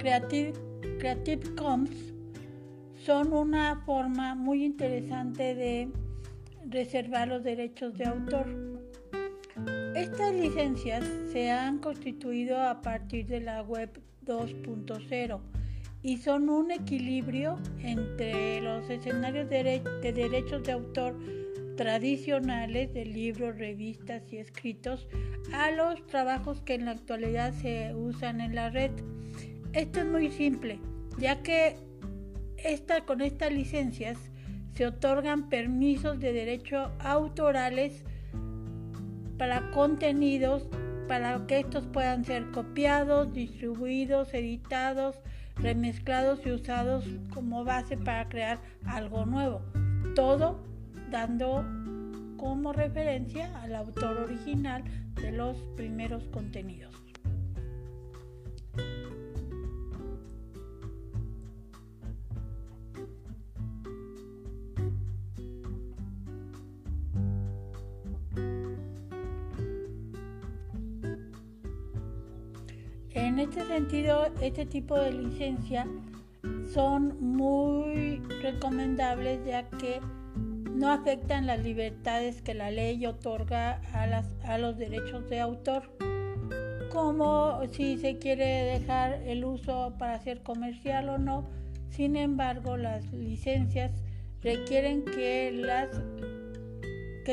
Creative, Commons son una forma muy interesante de reservar los derechos de autor. Estas licencias se han constituido a partir de la web 2.0 y son un equilibrio entre los escenarios de, derechos de autor tradicionales de libros, revistas y escritos a los trabajos que en la actualidad se usan en la red. Esto es muy simple, ya que esta, con estas licencias se otorgan permisos de derecho autorales para contenidos para que estos puedan ser copiados, distribuidos, editados, remezclados y usados como base para crear algo nuevo. Todo dando como referencia al autor original de los primeros contenidos. En este sentido, este tipo de licencia son muy recomendables ya que no afectan las libertades que la ley otorga a, los derechos de autor, como si se quiere dejar el uso para ser comercial o no. Sin embargo, las licencias requieren que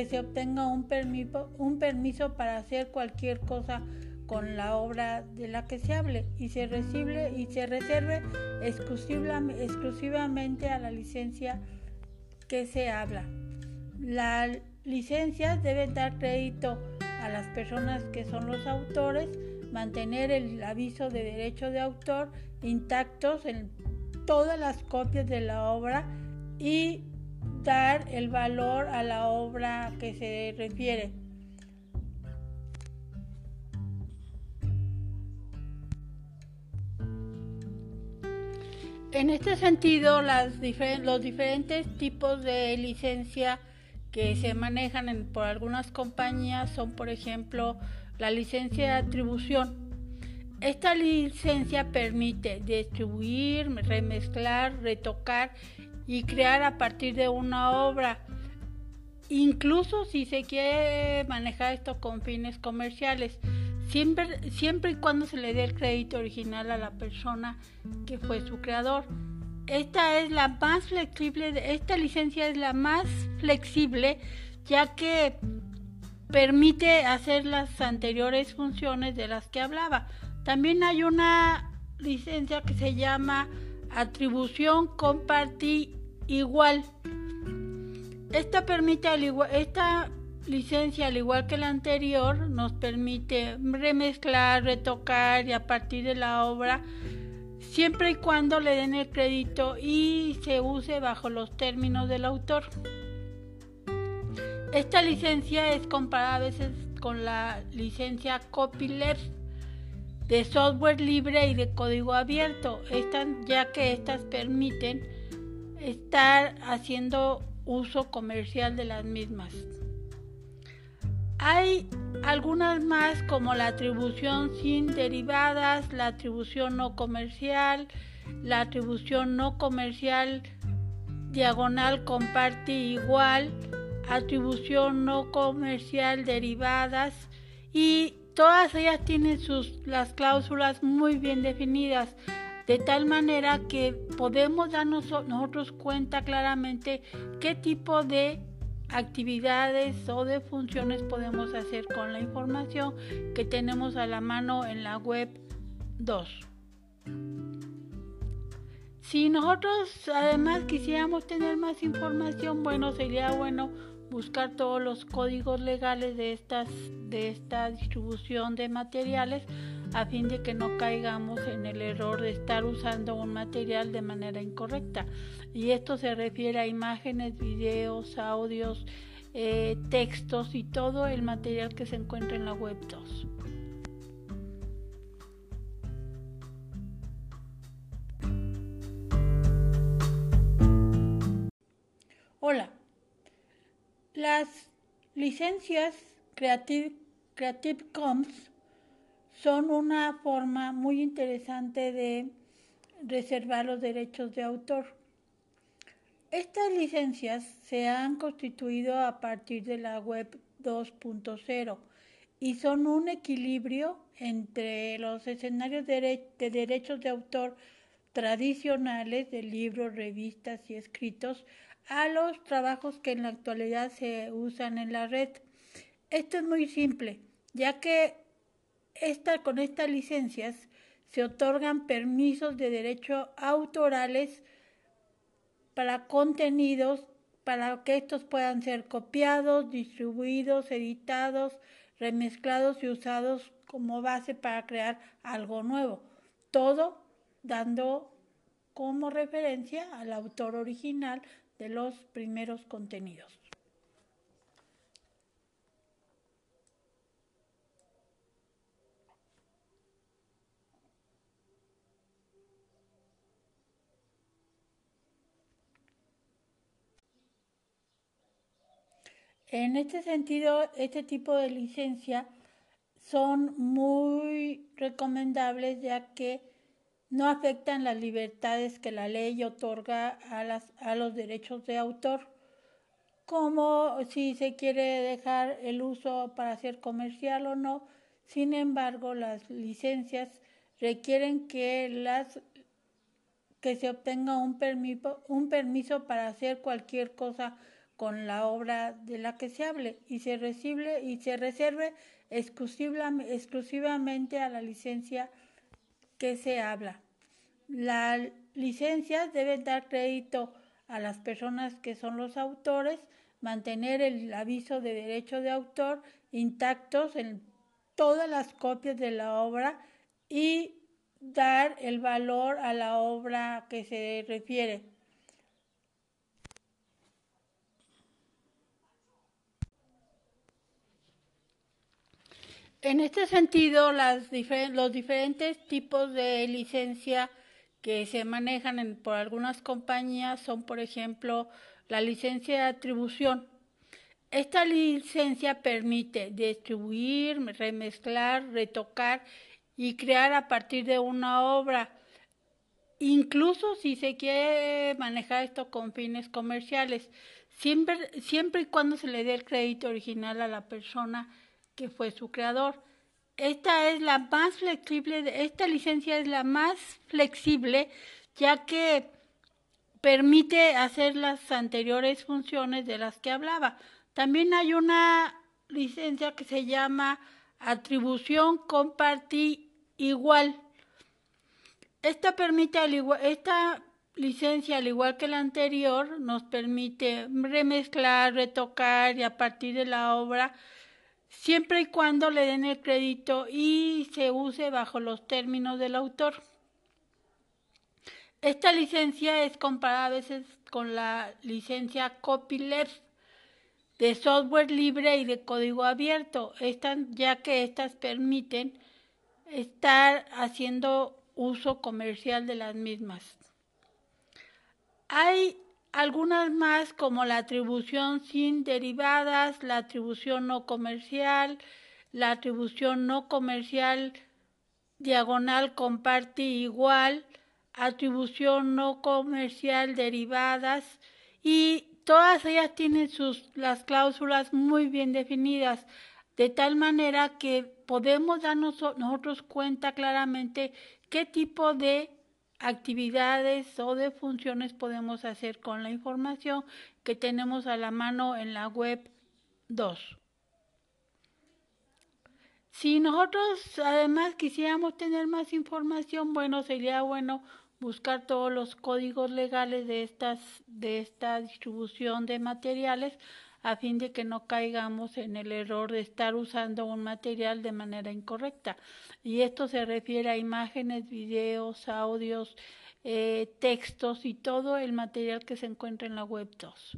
se obtenga un permiso, un permiso para hacer cualquier cosa con la obra de la que se hable y se recibe y se reserve exclusivamente a la licencia que se habla. Las licencias deben dar crédito a las personas que son los autores, mantener el aviso de derecho de autor intactos en todas las copias de la obra y dar el valor a la obra que se refiere. En este sentido, los diferentes tipos de licencia que se manejan por algunas compañías son, por ejemplo, la licencia de atribución. Esta licencia permite distribuir, remezclar, retocar y crear a partir de una obra, incluso si se quiere manejar esto con fines comerciales siempre, siempre y cuando se le dé el crédito original a la persona que fue su creador. Esta es la más flexible, esta licencia es la más flexible ya que permite hacer las anteriores funciones de las que hablaba. También hay una licencia que se llama atribución compartir igual. Esta permite al igual, esta licencia, al igual que la anterior, nos permite remezclar, retocar y a partir de la obra, siempre y cuando le den el crédito y se use bajo los términos del autor. Esta licencia es comparada a veces con la licencia copyleft de software libre y de código abierto, ya que estas permiten estar haciendo uso comercial de las mismas. Hay algunas más como la atribución sin derivadas, la atribución no comercial, la atribución no comercial diagonal comparte igual, atribución no comercial derivadas y todas ellas tienen sus las cláusulas muy bien definidas de tal manera que podemos darnos nosotros cuenta claramente qué tipo de actividades o de funciones podemos hacer con la información que tenemos a la mano en la web 2. Si nosotros además quisiéramos tener más información, bueno, sería bueno buscar todos los códigos legales de estas de esta distribución de materiales a fin de que no caigamos en el error de estar usando un material de manera incorrecta. Y esto se refiere a imágenes, videos, audios, eh, textos y todo el material que se encuentra en la web 2. Hola. Las licencias Creative, Creative Commons son una forma muy interesante de reservar los derechos de autor. Estas licencias se han constituido a partir de la web 2.0 y son un equilibrio entre los escenarios de, derechos de autor tradicionales de libros, revistas y escritos a los trabajos que en la actualidad se usan en la red. Esto es muy simple, ya que esta, con estas licencias se otorgan permisos de derecho autorales para contenidos para que estos puedan ser copiados, distribuidos, editados, remezclados y usados como base para crear algo nuevo. Todo dando como referencia al autor original de los primeros contenidos. En este sentido, este tipo de licencia son muy recomendables ya que no afectan las libertades que la ley otorga a, las, a los derechos de autor, como si se quiere dejar el uso para ser comercial o no. Sin embargo, las licencias requieren que las que se obtenga un permiso, un permiso para hacer cualquier cosa con la obra de la que se hable y se recibe y se reserve exclusivamente a la licencia que se habla. La licencia debe dar crédito a las personas que son los autores, mantener el aviso de derecho de autor intactos en todas las copias de la obra y dar el valor a la obra que se refiere. En este sentido, las los diferentes tipos de licencia que se manejan por algunas compañías son, por ejemplo, la licencia de atribución. Esta licencia permite distribuir, remezclar, retocar y crear a partir de una obra, incluso si se quiere manejar esto con fines comerciales, siempre, siempre y cuando se le dé el crédito original a la persona que fue su creador. Esta es la más flexible, esta licencia es la más flexible ya que permite hacer las anteriores funciones de las que hablaba. También hay una licencia que se llama atribución compartir igual. Esta permite al igual, esta licencia, al igual que la anterior, nos permite remezclar, retocar y a partir de la obra siempre y cuando le den el crédito y se use bajo los términos del autor. Esta licencia es comparada a veces con la licencia copyleft de software libre y de código abierto, ya que estas permiten estar haciendo uso comercial de las mismas. Hay algunas más como la atribución sin derivadas, la atribución no comercial, la atribución no comercial diagonal comparte igual, atribución no comercial derivadas y todas ellas tienen sus las cláusulas muy bien definidas de tal manera que podemos darnos nosotros cuenta claramente qué tipo de actividades o de funciones podemos hacer con la información que tenemos a la mano en la web 2. Si nosotros además quisiéramos tener más información, bueno, sería bueno buscar todos los códigos legales de estas de esta distribución de materiales a fin de que no caigamos en el error de estar usando un material de manera incorrecta. Y esto se refiere a imágenes, videos, audios, eh, textos y todo el material que se encuentra en la web 2.